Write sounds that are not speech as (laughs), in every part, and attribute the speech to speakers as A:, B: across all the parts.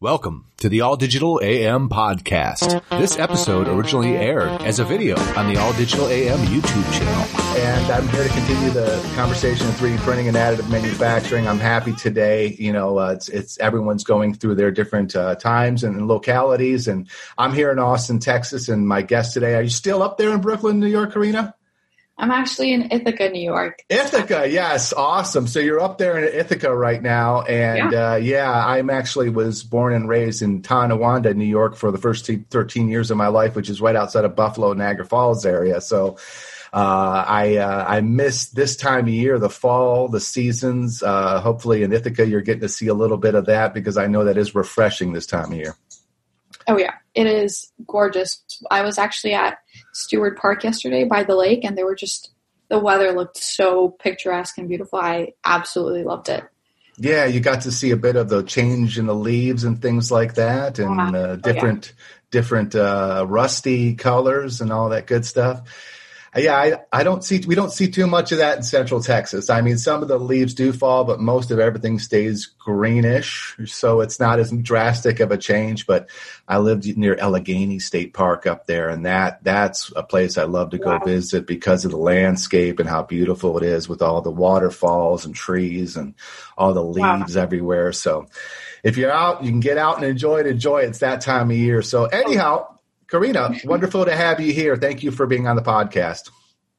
A: Welcome to the All Digital AM podcast. This episode originally aired as a video on the All Digital AM YouTube channel.
B: And I'm here to continue the conversation of 3D printing and additive manufacturing. I'm happy today. You know, uh, it's, it's everyone's going through their different uh, times and localities. And I'm here in Austin, Texas. And my guest today, are you still up there in Brooklyn, New York, Karina?
C: I'm actually in Ithaca, New York.
B: Ithaca, yes, awesome. So you're up there in Ithaca right now, and yeah, uh, yeah I'm actually was born and raised in Tonawanda, New York, for the first 13 years of my life, which is right outside of Buffalo, Niagara Falls area. So. Uh, I uh, I miss this time of year, the fall, the seasons. Uh, hopefully, in Ithaca, you're getting to see a little bit of that because I know that is refreshing this time of year.
C: Oh yeah, it is gorgeous. I was actually at Stewart Park yesterday by the lake, and they were just the weather looked so picturesque and beautiful. I absolutely loved it.
B: Yeah, you got to see a bit of the change in the leaves and things like that, and uh, different oh, yeah. different uh, rusty colors and all that good stuff yeah, I, I don't see we don't see too much of that in Central Texas. I mean, some of the leaves do fall, but most of everything stays greenish, so it's not as drastic of a change. But I lived near Allegheny State Park up there, and that that's a place I love to go wow. visit because of the landscape and how beautiful it is with all the waterfalls and trees and all the leaves wow. everywhere. So, if you're out, you can get out and enjoy it. Enjoy it. It's that time of year. So, anyhow Karina, wonderful to have you here. Thank you for being on the podcast.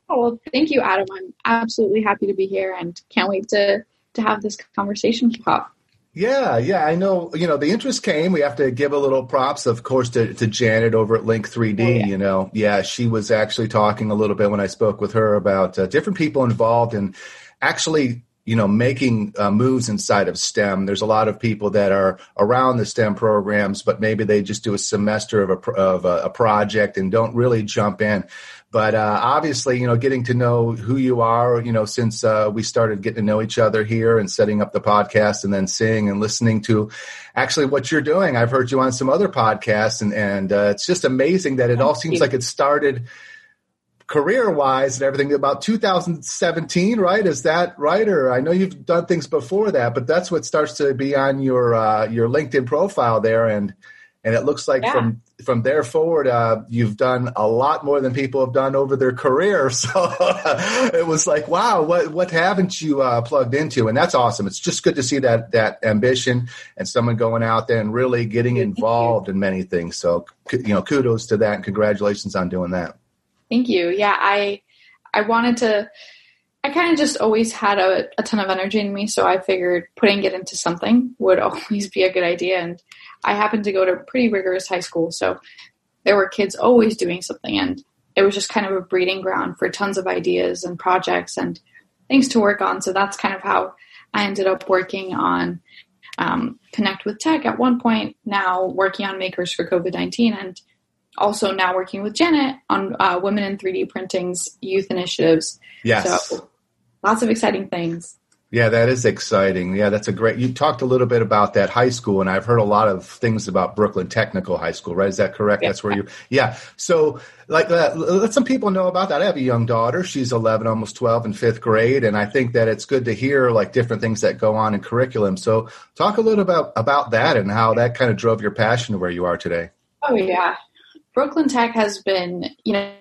C: Oh, well, thank you, Adam. I'm absolutely happy to be here and can't wait to, to have this conversation pop.
B: Yeah, yeah, I know. You know, the interest came. We have to give a little props, of course, to, to Janet over at Link 3D. Oh, yeah. You know, yeah, she was actually talking a little bit when I spoke with her about uh, different people involved and actually you know making uh, moves inside of STEM. There's a lot of people that are around the STEM programs, but maybe they just do a semester of a of a, a project and don't really jump in. But uh, obviously, you know, getting to know who you are, you know, since uh, we started getting to know each other here and setting up the podcast, and then seeing and listening to actually what you're doing. I've heard you on some other podcasts, and and uh, it's just amazing that it all seems like it started career wise and everything about 2017 right? Is that right? Or i know you've done things before that but that's what starts to be on your uh, your linkedin profile there. And and it looks like yeah. from from there forward uh, you've done a lot more than people have done over their career. (laughs) So it was like wow what what haven't you uh, plugged into? And that's awesome. It's just good to see that that ambition and someone going out there and really getting involved in many things. So you know kudos to that and congratulations on doing that
C: Thank you. Yeah, I I wanted to I kind of just always had a, a, ton of energy in me, so I figured putting it into something would (laughs) always be a good idea. And I happened to go to pretty rigorous high school, so there were kids always doing something, and it was just kind of a breeding ground for tons of ideas and projects and things to work on. So that's kind of how I ended up working on um, Connect with Tech at one point, now working on Makers for COVID 19. And also now working with Janet on uh, Women in 3D Printing's youth initiatives.
B: Yes.
C: So lots of exciting things.
B: Yeah, that is exciting. Yeah, that's a great. You talked a little bit about that high school, and I've heard a lot of things about Brooklyn Technical High School. Right? Is that correct? Yeah. That's where you. Yeah. So, like, uh, let some people know about that. I have a young daughter. She's 11, almost 12, in fifth grade, and I think that it's good to hear like different things that go on in curriculum. So, talk a little about about that and how that kind of drove your passion to where you are today.
C: Oh yeah, Brooklyn Tech has been, you know,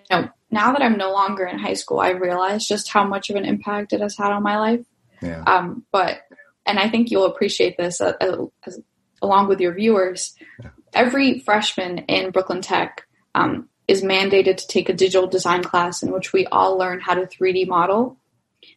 C: now that I'm no longer in high school, I realize just how much of an impact it has had on my life.
B: Yeah.
C: Um, but, and I think you'll appreciate this uh, uh, as, along with your viewers. Yeah. Every freshman in Brooklyn Tech um, is mandated to take a digital design class in which we all learn how to 3D model.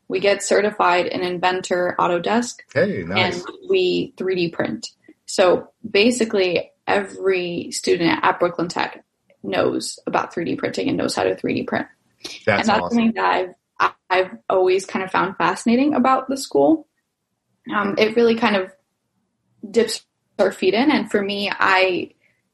C: We get certified in Inventor Autodesk.
B: Hey, nice.
C: And we 3D print. So basically, every student at Brooklyn Tech knows about 3D printing and knows how to 3D print.
B: That's
C: and that's
B: awesome.
C: something that I've I've always kind of found fascinating about the school. Um, it really kind of dips our feet in, and for me, I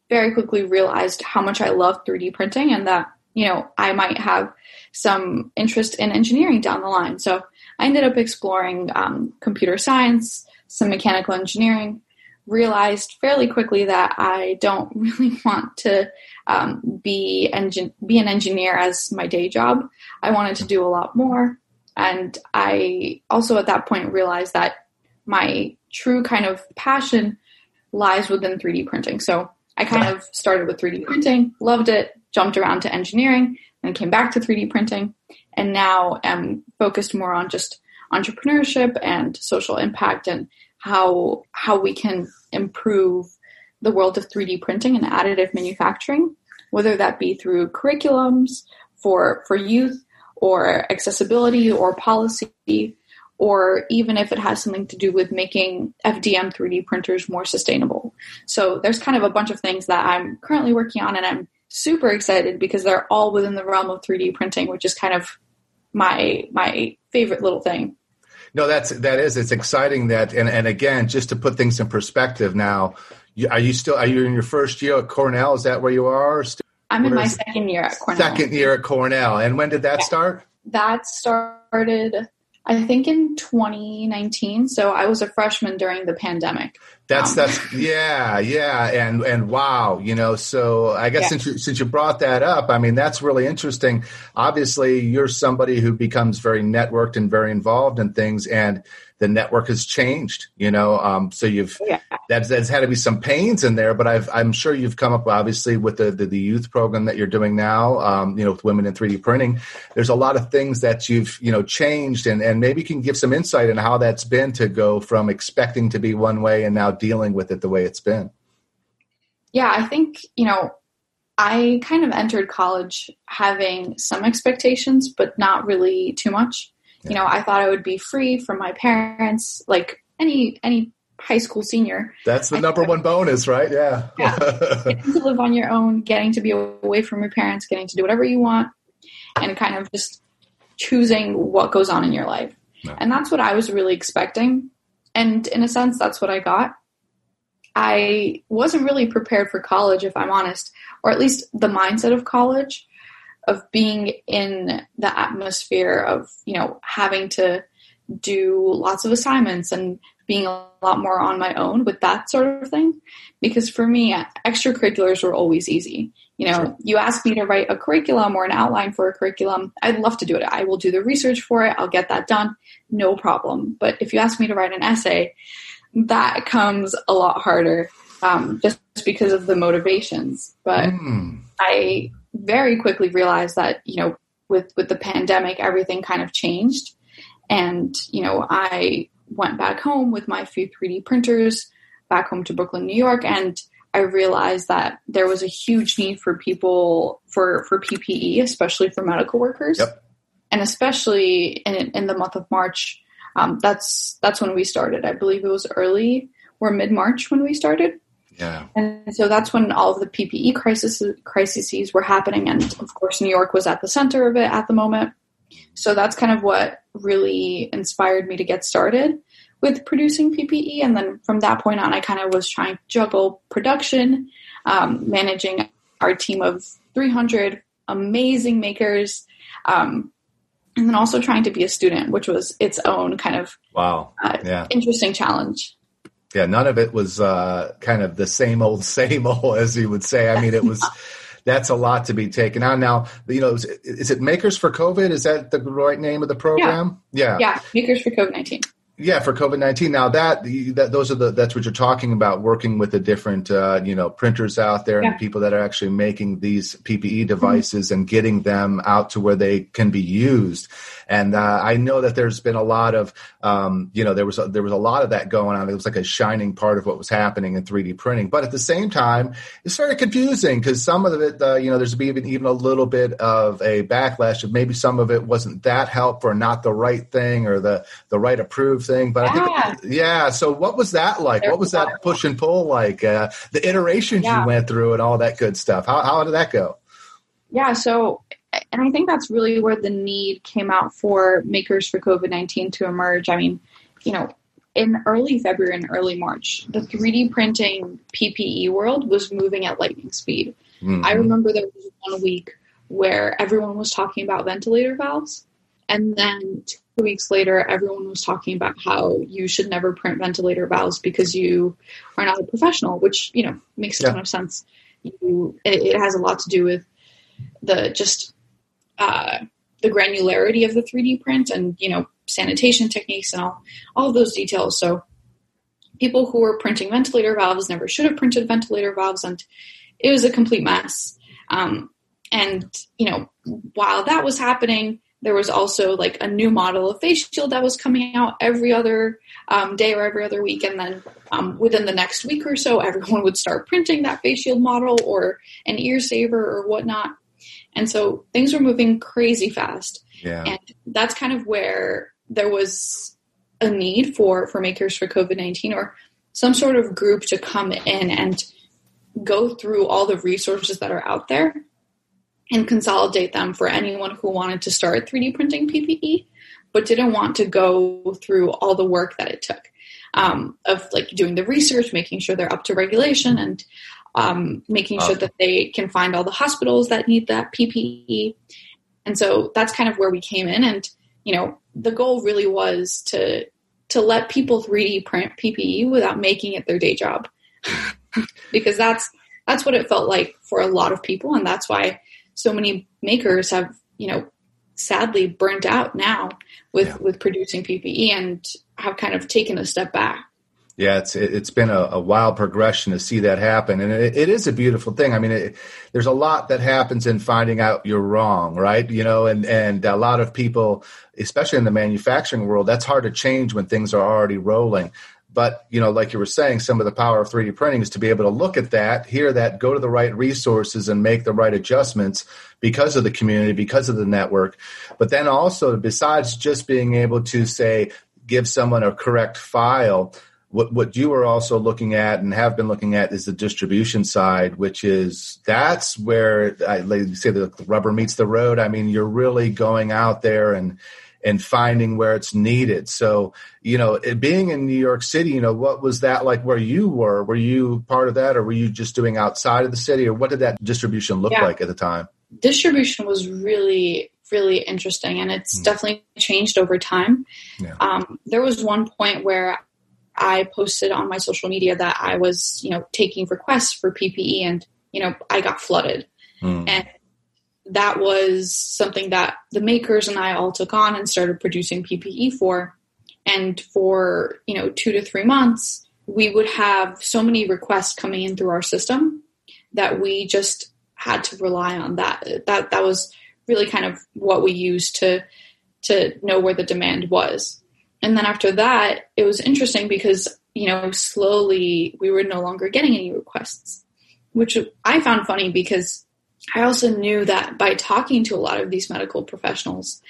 C: very quickly realized how much I love 3D printing, and that you know I might have some interest in engineering down the line. So I ended up exploring um, computer science, some mechanical engineering, realized fairly quickly that I don't (laughs) really want to um, be engin- be an engineer as my day job. I wanted to do a lot more, and I also at that point realized that my true kind of passion lies within 3D printing. So I kind of started with 3D printing, loved it, jumped around to engineering, and came back to 3D printing, and now am focused more on just entrepreneurship and social impact and how how we can improve the world of 3D printing and additive manufacturing, whether that be through curriculums for for youth or accessibility or policy or even if it has something to do with making FDM 3D printers more sustainable. So there's kind of a bunch of things that I'm currently working on and I'm super excited because they're all within the realm of 3D printing, which is kind of my my favorite little thing.
B: No, that's that is it's exciting that and and again just to put things in perspective now, are you still are you in your first year at Cornell? Is that where you are?
C: I'm in my second year at Cornell.
B: Second year at Cornell. And when did that yeah. start?
C: That started I think in 2019. So I was a freshman during the pandemic.
B: That's um, that's (laughs) yeah yeah and and wow you know so I guess yeah. since you, since you brought that up I mean that's really interesting. Obviously you're somebody who becomes very networked and very involved in things and the network has changed, you know. Um, so you've yeah. that's that's had to be some pains in there, but I've, I'm sure you've come up obviously with the, the, the youth program that you're doing now, um, you know, with women in 3D printing. There's a lot of things that you've you know changed, and and maybe can give some insight into how that's been to go from expecting to be one way and now dealing with it the way it's been.
C: Yeah, I think you know I kind of entered college having some expectations, but not really too much. You know, I thought I would be free from my parents, like any any high school senior.
B: That's the I number one bonus, right? Yeah.
C: yeah. (laughs) getting to live on your own, getting to be away from your parents, getting to do whatever you want, and kind of just choosing what goes on in your life. And that's what I was really expecting. And in a sense, that's what I got. I wasn't really prepared for college, if I'm honest, or at least the mindset of college of being in the atmosphere of you know having to do lots of assignments and being a lot more on my own with that sort of thing. Because for me extracurriculars were always easy. You know sure. you ask me to write a curriculum or an outline for a curriculum i'd love to do it. I will do the research for it. I'll get that done. No problem. But if you ask me to write an essay that comes a lot harder um, just because of the motivations. But mm. i very quickly realized that you know with with the pandemic everything kind of changed. And you know i went back home with my few 3d printers back home to brooklyn new york and i realized that there was a huge need for people for for ppe especially for medical workers.
B: Yep.
C: and especially in, in the month of march um, that's that's when we started. I believe it was early or mid-march when we started
B: yeah.
C: And so that's when all of the PPE crisis, crises were happening. And of course, New York was at the center of it at the moment. So that's kind of what really inspired me to get started with producing PPE. And then from that point on, I kind of was trying to juggle production, um, managing our team of 300 amazing makers, um, and then also trying to be a student, which was its own kind of
B: wow, uh, yeah.
C: interesting challenge
B: yeah, none of it was uh, kind of the same old, (laughs) same old, as you would say. I mean, it was. (laughs) that's a lot to be taken on. Now, you know, is, is, it Makers for COVID? Is that the right name of the program?
C: Yeah, yeah, yeah Makers for COVID nineteen.
B: Yeah, for COVID nineteen. Now that, that those are the that's what you're talking about, working with the different uh, you know printers out there yeah. and the people that are actually making these PPE mm-hmm. devices mm-hmm. and getting them out to where they can be used. And uh, I know that there's been a lot of um, you know there was a, there was a lot of that going on. It was like a shining part of what was happening in 3D printing, but at the same time, it's very confusing because some of it uh, you know there's even even a little bit of a backlash of maybe some of it wasn't that helpful or not the right thing or the the right approved thing. But yeah. I think, yeah. So what was that like? There's what was that push and pull like? Uh, the iterations yeah. you went through and all that good stuff. How how did that go?
C: Yeah. So, and I think that's really where the need came out for makers for COVID nineteen to emerge. I mean, you know, in early February and early March, the 3D printing PPE world was moving at lightning speed. Mm-hmm. I remember there was one week where everyone was talking about ventilator valves. And then weeks later, everyone was talking about how you should never print ventilator valves because you are not a professional, which you know makes a yeah. ton of sense. You, it, it, has a lot to do with the just uh, the granularity of the 3D print and you know sanitation techniques and all all those details. So people who were printing ventilator valves never should have printed ventilator valves, and it was a complete mess. Um, and you know, while that was happening, there was also like a new model of face shield that was coming out every other um, day or every other week, and then um, within the next week or so, everyone would start printing that face shield model or an ear saver or whatnot. And so things were moving crazy fast.
B: Yeah.
C: And that's kind of where there was a need for for makers for COVID nineteen or some sort of group to come in and go through all the resources that are out there and consolidate them for anyone who wanted to start 3D printing PPE but didn't want to go through all the work that it took um, of like doing the research, making sure they're up to regulation, and um, making sure that they can find all the hospitals that need that PPE. And so that's kind of where we came in, and you know the goal really was to to let people 3D print PPE without making it their day job, (laughs) because that's that's what it felt like for a lot of people, and that's why so many makers have you know sadly burnt out now with yeah. with producing PPE and have kind of taken a step back.
B: Yeah, it's it's been a, a wild progression to see that happen, and it, it is a beautiful thing. I mean, it, there's a lot that happens in finding out you're wrong, right? You know, and and a lot of people, especially in the manufacturing world, that's hard to change when things are already rolling. But you know, like you were saying, some of the power of 3D printing is to be able to look at that, hear that, go to the right resources, and make the right adjustments because of the community, because of the network. But then also, besides just being able to say, give someone a correct file what what you are also looking at and have been looking at is the distribution side, which is that's where I say the rubber meets the road. I mean, you're really going out there and and finding where it's needed. So, you know, being in New York City, you know, what was that like where you were? Were you part of that or were you just doing outside of the city or what did that distribution look yeah. like at the time?
C: Distribution was really really interesting and it's mm. definitely changed over time. Yeah. Um, there was one point where I posted on my social media that I was, you know, taking requests for PPE and, you know, I got flooded. Mm. And that was something that the makers and I all took on and started producing PPE for. And for, you know, two to three months, we would have so many requests coming in through our system that we just had to rely on that. That that was really kind of what we used to to know where the demand was. And then after that, it was interesting because, you know, slowly we were no longer getting any requests, which I found funny because I also knew that by talking to a lot of these medical professionals,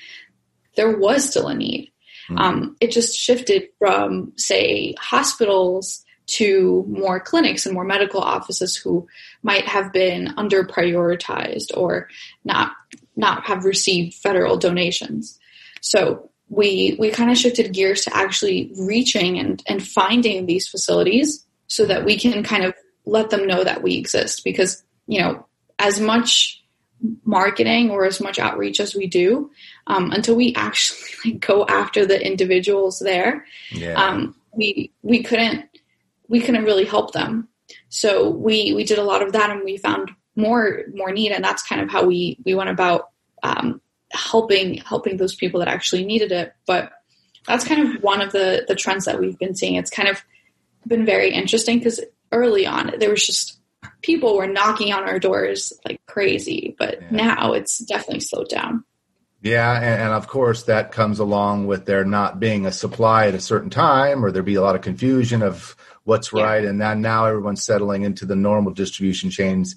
C: there was still a need. Mm-hmm. Um, it just shifted from, say, hospitals to more clinics and more medical offices who might have been under prioritized or not not have received federal donations. So we we kind of shifted gears to actually reaching and, and finding these facilities so that we can kind of let them know that we exist because you know as much marketing or as much outreach as we do um, until we actually (laughs) like go after the individuals there yeah. um, we we couldn't we couldn't really help them so we we did a lot of that and we found more more need and that's kind of how we we went about um, helping helping those people that actually needed it. But that's kind of one of the the trends that we've been seeing. It's kind of been very interesting because early on there was just people were knocking on our doors like crazy, but yeah. now it's definitely slowed down.
B: Yeah, and, and, of course that comes along with there not being a supply at a certain time, or there be a lot of confusion of what's yeah. right, and now now everyone's settling into the normal distribution chains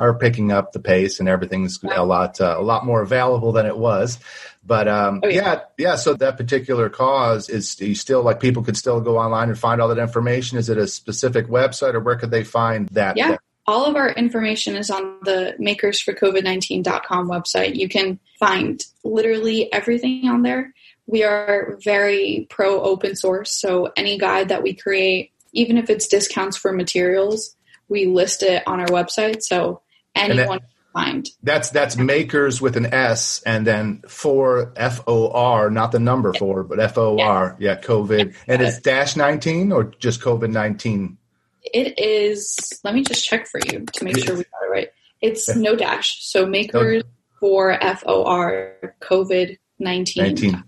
B: are picking up the pace and everything's a lot uh, a lot more available than it was. But um, oh, yeah. yeah. yeah, So that particular cause is you still like people could still go online and find all that information. Is it a specific website or where could they find that?
C: Yeah. All of our information is on the makersforcovid19.com website. You can find literally everything on there. We are very pro open source, so any guide that we create, even if it's discounts for materials, we list it on our website. So anyone that, find.
B: That's that's makers with an S and then for F O R, not the number four, but F O R. Yeah. yeah, COVID. And it's dash nineteen or just COVID nineteen?
C: It is. Let me just check for you to make sure we got it right. It's no dash. So makers no. for F O R COVID nineteen.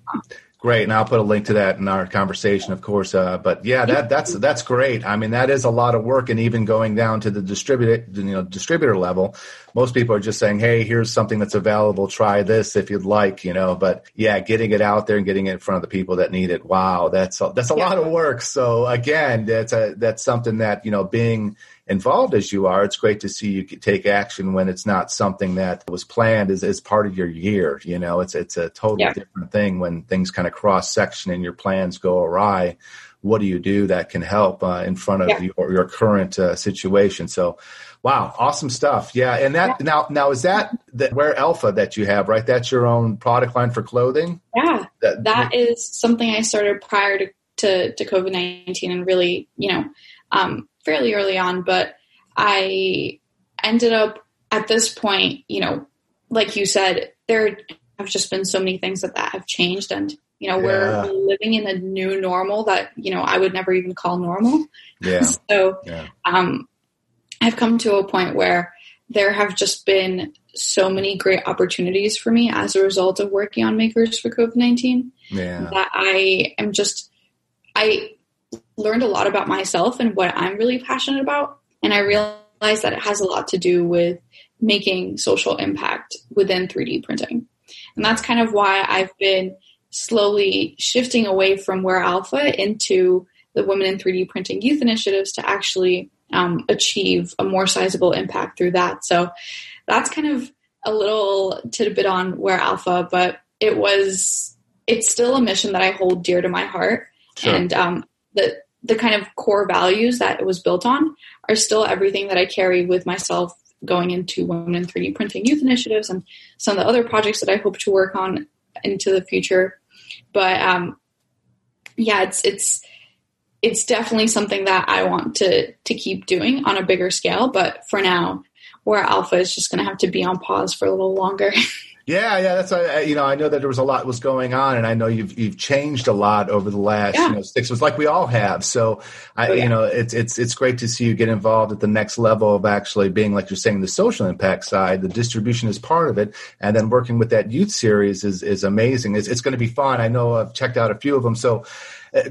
B: Great, and I'll put a link to that in our conversation, of course. Uh, but yeah, that that's that's great. I mean, that is a lot of work, and even going down to the distributor, you know, distributor level, most people are just saying, "Hey, here's something that's available. Try this if you'd like," you know. But yeah, getting it out there and getting it in front of the people that need it. Wow, that's a, that's a yeah. lot of work. So again, that's a that's something that you know, being involved as you are, it's great to see you take action when it's not something that was planned as, as part of your year. You know, it's it's a totally yeah. different thing when things kind of cross section and your plans go awry. What do you do that can help uh, in front of yeah. your, your current uh, situation? So, wow, awesome stuff. Yeah, and that yeah. now now is that the Wear Alpha that you have right? That's your own product line for clothing.
C: Yeah, that, that is something I started prior to to, to COVID nineteen, and really, you know, um, fairly early on, but I ended up at this point, you know, like you said, there have just been so many things that, that have changed and you know, yeah. we're living in a new normal that, you know, I would never even call normal.
B: Yeah. (laughs)
C: so yeah. um I've come to a point where there have just been so many great opportunities for me as a result of working on makers for COVID nineteen.
B: Yeah.
C: That I am just I learned a lot about myself and what I'm really passionate about. And I realized that it has a lot to do with making social impact within 3D printing. And that's kind of why I've been slowly shifting away from Wear Alpha into the Women in 3D Printing Youth Initiatives to actually um, achieve a more sizable impact through that. So that's kind of a little tidbit on Wear Alpha, but it was, it's still a mission that I hold dear to my heart. Sure. And um, the the kind of core values that it was built on are still everything that I carry with myself going into Women in 3D Printing Youth Initiatives and some of the other projects that I hope to work on into the future. But um, yeah, it's it's it's definitely something that I want to to keep doing on a bigger scale. But for now, Wear Alpha is just going to have to be on pause for a little longer. (laughs)
B: Yeah, yeah, that's uh, you know I know that there was a lot was going on, and I know you've you've changed a lot over the last yeah. you know six months, like we all have. So I oh, yeah. you know it's it's it's great to see you get involved at the next level of actually being like you're saying the social impact side. The distribution is part of it, and then working with that youth series is is amazing. It's it's going to be fun. I know I've checked out a few of them, so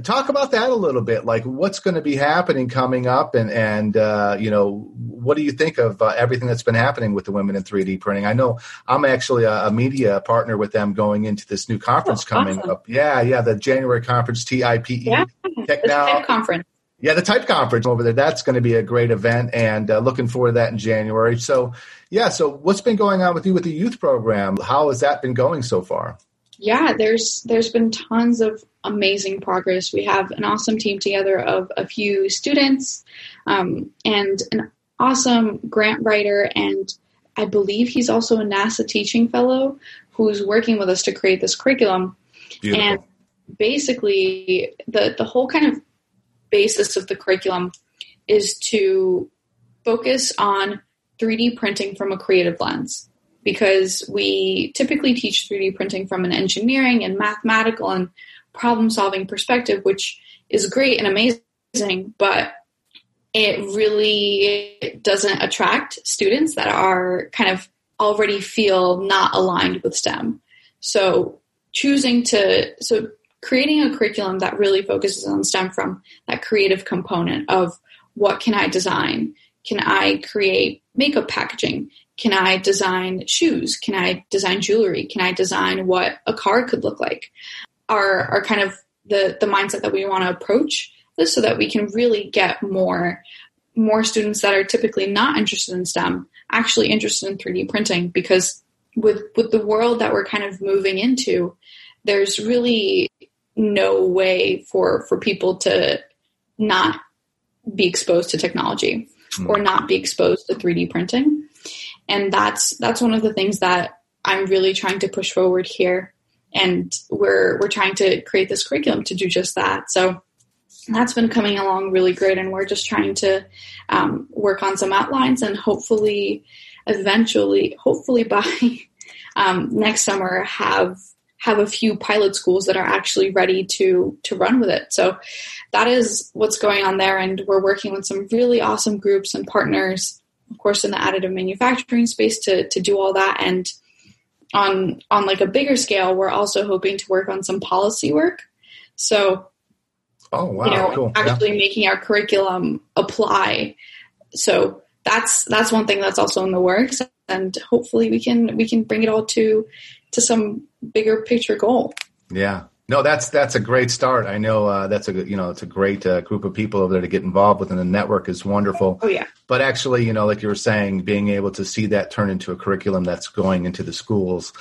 B: talk about that a little bit. Like, what's going to be happening coming up, and and uh, you know, what do you think of uh, everything that's been happening with the women in 3D printing? I know I'm actually a, a media partner with them going into this new conference oh, coming awesome. up. Yeah, yeah, the January conference, TIPE.
C: Yeah, conference.
B: Yeah, the TIPE Conference over there. That's going to be a great event, and uh, looking forward to that in January. So, yeah. So, what's been going on with you with the youth program? How has that been going so far?
C: Yeah, there's there's been tons of amazing progress. We have an awesome team together of a few students um, and an awesome grant writer, and I believe he's also a NASA teaching fellow who's working with us to create this curriculum. Beautiful. And basically, the the whole kind of basis of the curriculum is to focus on 3D printing from a creative lens because we typically teach 3D printing from an engineering and mathematical and problem solving perspective, which is great and amazing, but it really doesn't attract students that are kind of already feel not aligned with STEM. So choosing to, so creating a curriculum that really focuses on STEM from that creative component of what can I design? Can I create makeup packaging? Can I design shoes? Can I design jewelry? Can I design what a car could look like? Are are kind of the the mindset that we want to approach this so that we can really get more more students that are typically not interested in STEM actually interested in 3D printing because with with the world that we're kind of moving into, there's really no way for for people to not be exposed to technology or hmm. not be exposed to 3D printing and that's that's one of the things that I'm really trying to push forward here. And we're we're trying to create this curriculum to do just that. So that's been coming along really great, and we're just trying to um, work on some outlines and hopefully, eventually, hopefully by (laughs) um, next summer have have a few pilot schools that are actually ready to to run with it. So that is what's going on there, and we're working with some really awesome groups and partners of course, in the additive manufacturing space to, to do all that. And on on like a bigger scale, we're also hoping to work on some policy work. So,
B: oh wow,
C: you know,
B: cool.
C: actually yeah. making our curriculum apply. So that's that's one thing that's also in the works, and hopefully we can we can bring it all to to some bigger picture goal.
B: Yeah, no, that's that's a great start. I know uh, that's a you know it's a great uh, group of people over there to get involved with, and the network is wonderful.
C: Oh yeah.
B: But actually, you know, like you were saying, being able to see that turn into a curriculum that's going into the schools,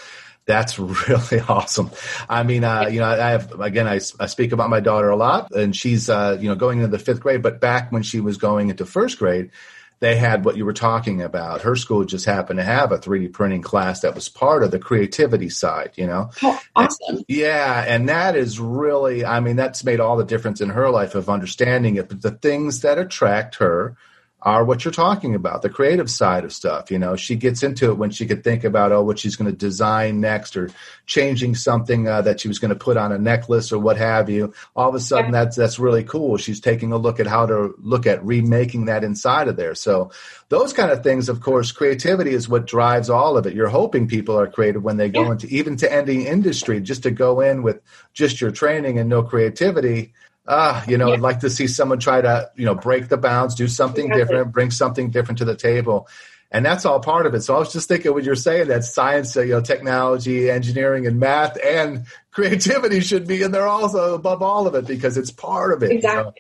B: that's (laughs) really awesome. I mean, uh, you know, I have again, I, I speak about my daughter a lot, and she's uh, you know going into the fifth grade. But back when she was going into first grade, they had what you were talking about. Her school just happened to have a 3D printing class that was part of the creativity side, you know?
C: Oh, awesome.
B: And, yeah. And that is really, I mean, that's made all the difference in her life of understanding it. But the things that attract her are what you're talking about, the creative side of stuff. You know, she gets into it when she could think about, oh, what she's going to design next or changing something uh, that she was going to put on a necklace or what have you. All of a sudden, that's, that's really cool. She's taking a look at how to look at remaking that inside of there. So those kind of things, of course, creativity is what drives all of it. You're hoping people are creative when they go yeah. into even to any industry, just to go in with just your training and no creativity ah, you know, yeah. I'd like to see someone try to, you know, break the bounds, do something exactly. different, bring something different to the table. And that's all part of it. So I was just thinking when you're saying that science, you know, technology, engineering, and math and (laughs) creativity should be in there also above all of it because it's part of it.
C: Exactly.
B: You know?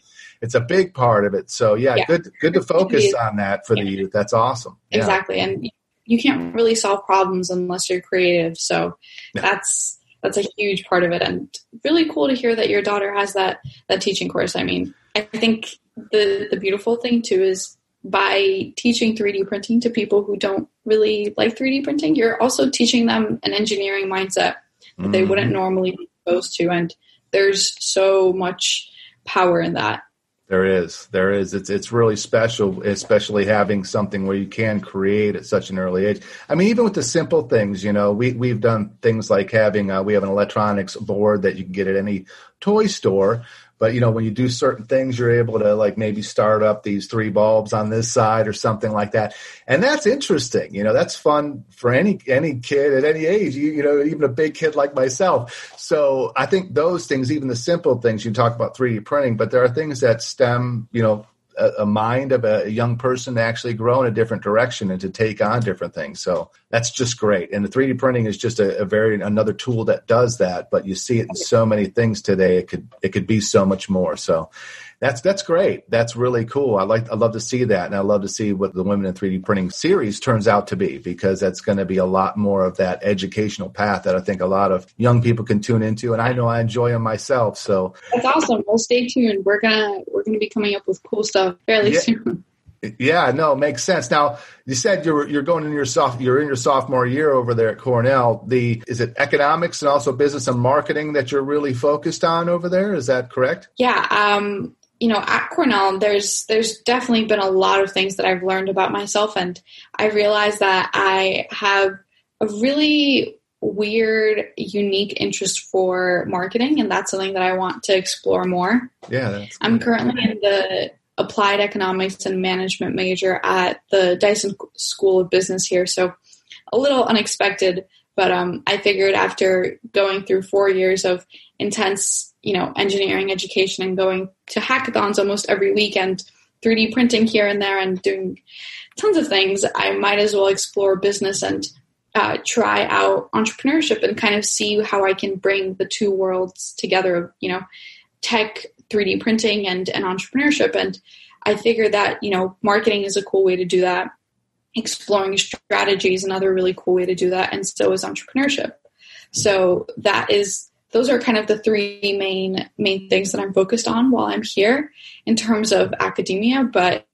B: It's a big part of it. So yeah, yeah. good good to focus on that for yeah. the youth. That's awesome.
C: Exactly. And you can't really solve problems unless you're creative. So that's that's a huge part of it. And really cool to hear that your daughter has that that teaching course. I mean i think the the beautiful thing too is by teaching 3d printing to people who don't really like 3d printing you're also teaching them an engineering mindset that mm-hmm. they wouldn't normally be exposed to. And there's so much power in that
B: there is, there is. It's it's really special, especially having something where you can create at such an early age. I mean, even with the simple things, you know, we we've done things like having uh, we have an electronics board that you can get at any toy store but you know, when you do certain things, you're able to like maybe start up these three bulbs on this side or something like that. And that's interesting. You know, that's fun for any any kid at any age. You, you know, even a big kid like myself. So I think those things, even the simple things, you talk about 3D printing, but there are things that stem, you know, a, a, mind of a young person to actually grow in a different direction and to take on different things. So that's just great. And the 3D printing is just a, a, very another tool that does that. But you see it in so many things today. It could it could be so much more. So that's that's great. That's really cool. I like I love to see that, and I love to see what the Women in 3D Printing series turns out to be because that's going to be a lot more of that educational path that I think a lot of young people can tune into, and I know I enjoy them myself. So
C: that's awesome. Well, stay tuned. We're gonna we're gonna be coming up with cool stuff fairly
B: yeah.
C: soon.
B: Yeah, no, makes sense. Now you said you're you're going in your soft you're in your sophomore year over there at Cornell. The is it economics and also business and marketing that you're really focused on over there? Is that correct?
C: Yeah, um, you know, at Cornell, there's there's definitely been a lot of things that I've learned about myself, and I realized that I have a really weird, unique interest for marketing, and that's something that I want to explore more.
B: Yeah,
C: I'm currently in the applied economics and management major at the Dyson School of Business here, so a little unexpected, but um, I figured after going through four years of intense you know, engineering education and going to hackathons almost every weekend, 3D printing here and there, and doing tons of things, I might as well explore business and uh, try out entrepreneurship and kind of see how I can bring the two worlds together you know, tech, 3D printing, and, and entrepreneurship. And I figured that, you know, marketing is a cool way to do that. Exploring strategies another really cool way to do that, and so is entrepreneurship. So that is those are kind of the three main main things that I'm focused on while I'm here in terms of academia. But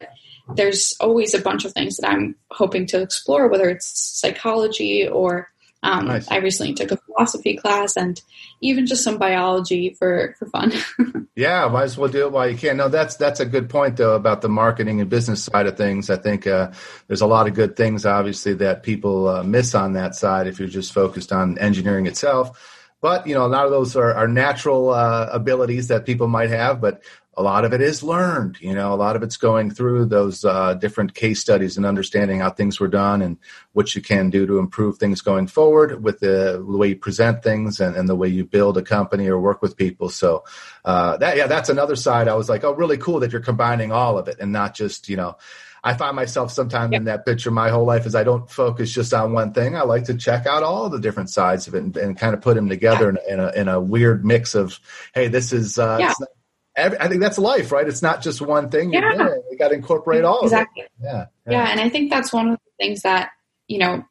C: there's always a bunch of things that I'm hoping to explore, whether it's psychology or um, nice. I recently took a philosophy class and even just some biology for, for fun. (laughs)
B: yeah, might as well do it while you can. No, that's that's a good point though about the marketing and business side of things. I think uh, there's a lot of good things obviously that people uh, miss on that side if you're just focused on engineering itself but you know, a lot of those are, are natural uh, abilities that people might have, but a lot of it is learned. You know, a lot of it's going through those uh, different case studies and understanding how things were done and what you can do to improve things going forward with the, the way you present things and, and, the way you build a company or work with people. So uh, that yeah, that's another side. I was like, oh, really cool that you're combining all of it and not just you know. I find myself sometimes yep. in that picture my whole life is I don't focus just on one thing. I like to check out all the different sides of it and, and kind of put them together yeah. in, a, in, a, in, a, weird mix of, hey, this is uh, yeah. not, I think that's life, right? It's not just one thing. Yeah. You got to incorporate all
C: exactly.
B: of it. Yeah.
C: yeah. Yeah. And I think that's one of the things that, you know,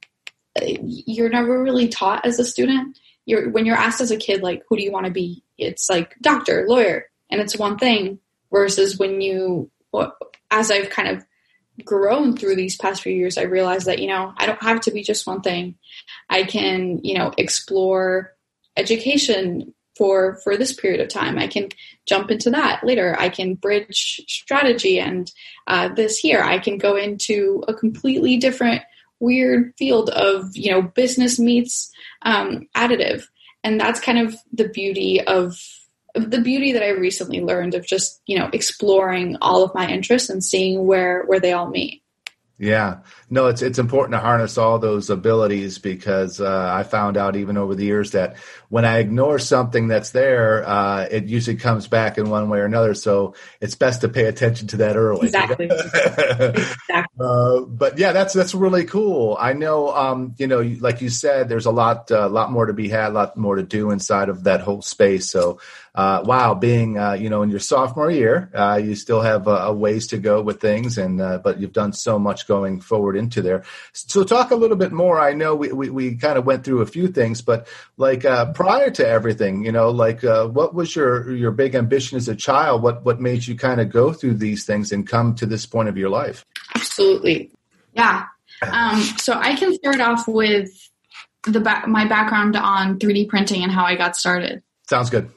C: you're never really taught as a student. You're, when you're asked as a kid, like, who do you want to be? It's like doctor, lawyer, and it's one thing versus when you, as I've kind of grown through these past few years, I realized that, you know, I don't have to be just one thing. I can, you know, explore education for for this period of time. I can jump into that later. I can bridge strategy and uh, this here. I can go into a completely different weird field of you know business meets um, additive. And that's kind of the beauty of the beauty that i recently learned of just you know exploring all of my interests and seeing where where they all meet.
B: Yeah, no, it's it's important to harness all those abilities because uh, I found out even over the years that when I ignore something that's there, uh, it usually comes back in one way or another. So it's best to pay attention to that early.
C: Exactly. exactly. (laughs)
B: Uh, but yeah, that's that's really cool. I know, um, you know, like you said, there's a lot, a uh, lot more to be had, a lot more to do inside of that whole space. So uh, wow, being uh, you know in your sophomore year, uh, you still have a, ways to go with things, and uh, but you've done so much going forward into there. So talk a little bit more. I know we we, we kind of went through a few things, but like uh, prior to everything, you know, like uh, what was your your big ambition as a child? What what made you kind of go through these things and come to this point of your life?
C: Absolutely, yeah. Um, so I can start off with the ba- my background on 3D printing and how I got started.
B: Sounds good.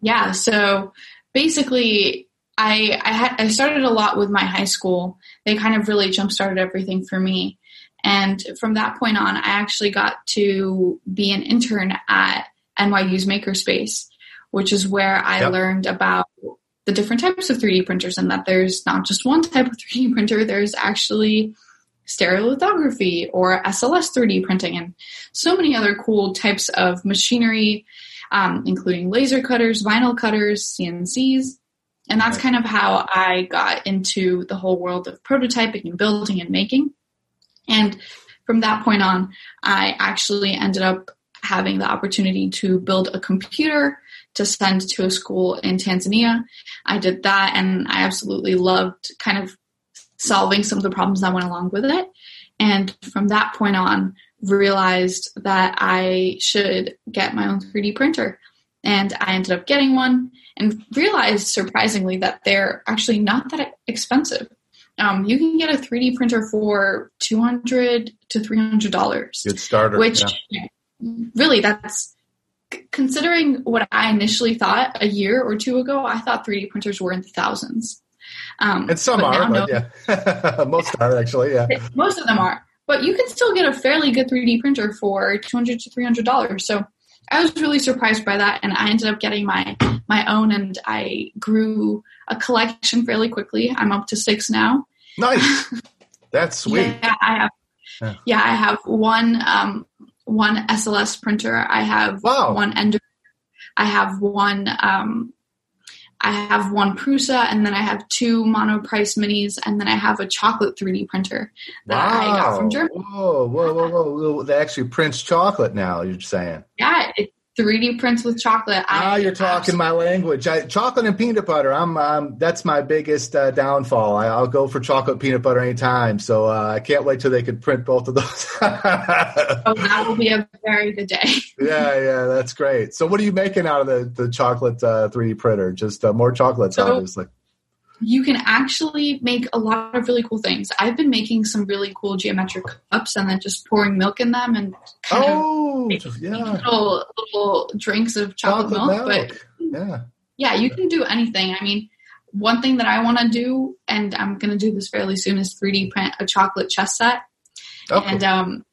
C: Yeah. So basically, I I had I started a lot with my high school. They kind of really jump started everything for me. And from that point on, I actually got to be an intern at NYU's Makerspace, which is where I yep. learned about the different types of 3D printers and that there's not just one type of (laughs) 3D printer, there's actually stereolithography or SLS 3D printing and so many other cool types of machinery um, including laser cutters, vinyl cutters, CNCs. And that's kind of how I got into the whole world of prototyping and building and making. And from that point on, I actually ended up having the opportunity to build a computer to send to a school in Tanzania. I did that and I absolutely loved kind of solving some of the problems that went along with it. And from that point on, realized that I should get my own 3D printer. And I ended up getting one and realized surprisingly that they're actually not that expensive. Um, you can get a 3D printer for 200 to $300.
B: Good starter.
C: Which yeah. really that's considering what I initially thought a year or two ago, I thought 3D printers were in the thousands.
B: Um, and some are, but yeah, (laughs) most are actually, yeah.
C: Most of them are but you can still get a fairly good 3D printer for 200 to $300. So I was really surprised by that, and I ended up getting my my own, and I grew a collection fairly quickly. I'm up to six now.
B: Nice, (laughs) that's sweet.
C: yeah, I have. Yeah. yeah, I have one um, one SLS printer. I have wow. one Ender. I have one um, I have one Prusa, and then I have two Monoprice minis, and then I have a chocolate 3D printer that wow. I got from Germany.
B: Whoa, whoa, whoa, whoa! They actually prints chocolate now. You're saying?
C: Yeah, it, 3D prints with chocolate.
B: Ah, you're talking my language. I, chocolate and peanut butter. I'm um, that's my biggest uh, downfall. I, will go for chocolate peanut butter anytime. So uh, I can't wait till they could print both of those. (laughs)
C: oh, that will be a very good day.
B: yeah, yeah, that's great. So what are you making out of the the chocolate uh, 3D printer? Just uh, more chocolates, so, obviously
C: you can actually make a lot of really cool things. I've been making some really cool geometric cups and then just pouring milk in them and kind
B: oh,
C: of yeah. little, little drinks of chocolate, chocolate milk. milk. But
B: yeah,
C: yeah, you can do anything. I mean, one thing that I want to do, and I'm going to do this fairly soon, is 3D print a chocolate chess set. Oh, and um,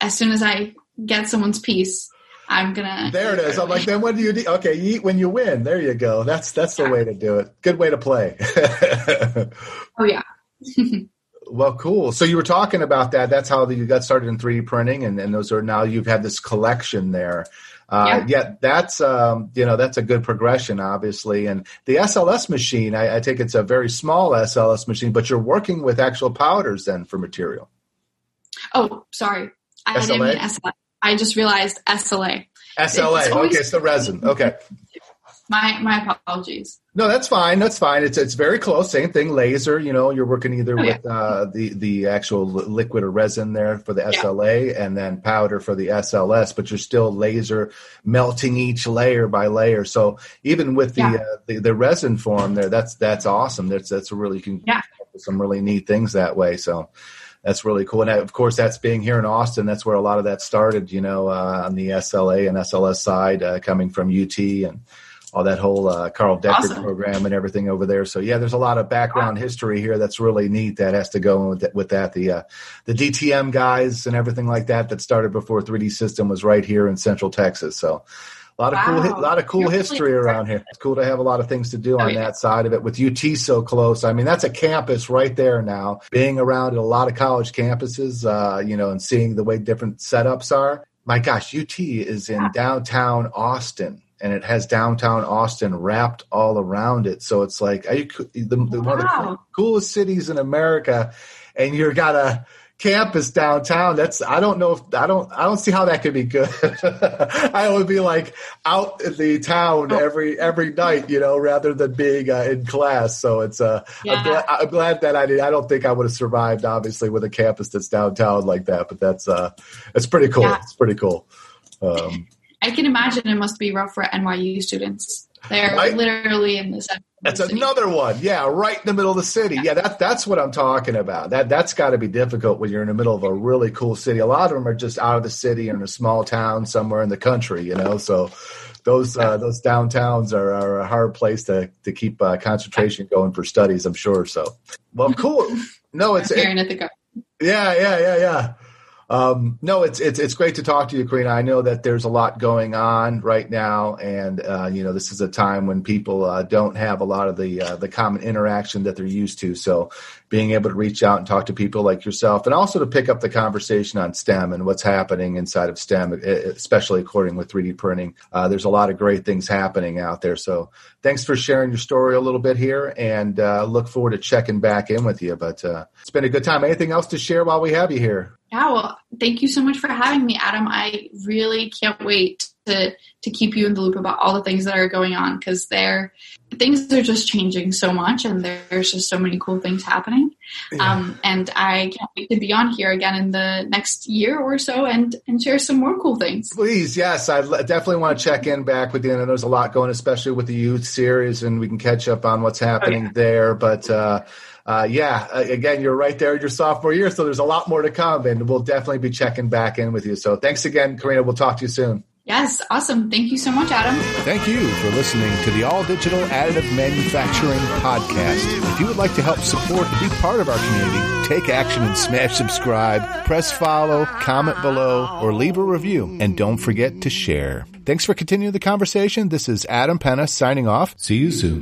C: as soon as I get someone's piece, I'm gonna.
B: There it is. I'm like, then what do you do? Okay, you eat when you win. There you go. That's that's the way to do it. Good way to play. (laughs)
C: oh yeah. (laughs)
B: well, cool. So you were talking about that. That's how you got started in 3D printing, and, and those are now you've had this collection there. Uh, yeah. yeah. that's um, you know that's a good progression, obviously. And the SLS machine, I, I take it's a very small SLS machine, but you're working with actual powders then for material.
C: Oh, sorry, I SLA? didn't mean SLA. I just realized SLA.
B: SLA. Always- okay, so resin. Okay.
C: My my apologies.
B: No, that's fine. That's fine. It's it's very close. Same thing. Laser. You know, you're working either oh, with yeah. uh, the the actual liquid or resin there for the SLA, yeah. and then powder for the SLS. But you're still laser melting each layer by layer. So even with the yeah. uh, the, the, resin form there, that's that's awesome. That's that's really you can yeah. some really neat things that way. So that's really cool. And of course, that's being here in Austin. That's where a lot of that started. You know, uh, on the SLA and SLS side, uh, coming from UT and all that whole uh, Carl Deckard awesome. program and everything over there. So yeah, there's a lot of background wow. history here that's really neat. That has to go with that. With that. The uh, the DTM guys and everything like that that started before 3D System was right here in Central Texas. So a lot of wow. cool, a lot of cool You're history really around here. It's cool to have a lot of things to do oh, on yeah. that side of it. With UT so close, I mean, that's a campus right there now. Being around a lot of college campuses, uh, you know, and seeing the way different setups are. My gosh, UT is in downtown Austin and it has downtown Austin wrapped all around it. So it's like you, the, the, wow. one of the coolest cities in America, and you're got a campus downtown. That's I don't know if I don't I don't see how that could be good. (laughs) I would be like out in the town every every night, you know, rather than being uh, in class. So it's uh, yeah. I'm, glad, I'm, glad, that I did. I don't think I would have survived, obviously, with a campus that's downtown like that. But that's uh, it's pretty cool. Yeah. It's pretty cool. Um,
C: I can imagine it must be rough for NYU students. They're right? literally in the center.
B: That's another one. Yeah, right in the middle of the city. Yeah, that that's what I'm talking about. That that's got to be difficult when you're in the middle of a really cool city. A lot of them are just out of the city in a small town somewhere in the country, you know. So those uh, those downtowns are, are, a hard place to to keep uh, concentration going for studies. I'm sure. So well, cool. No, it's it, yeah, yeah, yeah, yeah. Um, no, it's it's it's great to talk to you, Karina. I know that there's a lot going on right now, and uh, you know this is a time when people uh, don't have a lot of the uh, the common interaction that they're used to. So, being able to reach out and talk to people like yourself, and also to pick up the conversation on STEM and what's happening inside of STEM, especially according with 3D printing, uh, there's a lot of great things happening out there. So, thanks for sharing your story a little bit here, and uh, look forward to checking back in with you. But uh, it's been a good time. Anything else to share while we have you here?
C: Yeah, well, thank you so much for having me, Adam. I really can't wait to to keep you in the loop about all the things that are going on because they're things are just changing so much and there's just so many cool things happening. Yeah. Um, and I can't wait to be on here again in the next year or so and and share some more cool things.
B: Please, yes, I definitely want to check in back with you. And there's a lot going, especially with the youth series, and we can catch up on what's happening oh, yeah. there. But uh, uh, yeah, again, you're right there in your sophomore year, so there's a lot more to come, and we'll definitely be checking back in with you. So thanks again, Karina. We'll talk to you soon.
C: Yes, awesome. Thank you so much, Adam.
A: Thank you for listening to the All Digital Additive Manufacturing Podcast. If you would like to help support and be part of our community, take action and smash subscribe, press follow, comment below, or leave a review. And don't forget to share. Thanks for continuing the conversation. This is Adam Penna signing off. See you soon.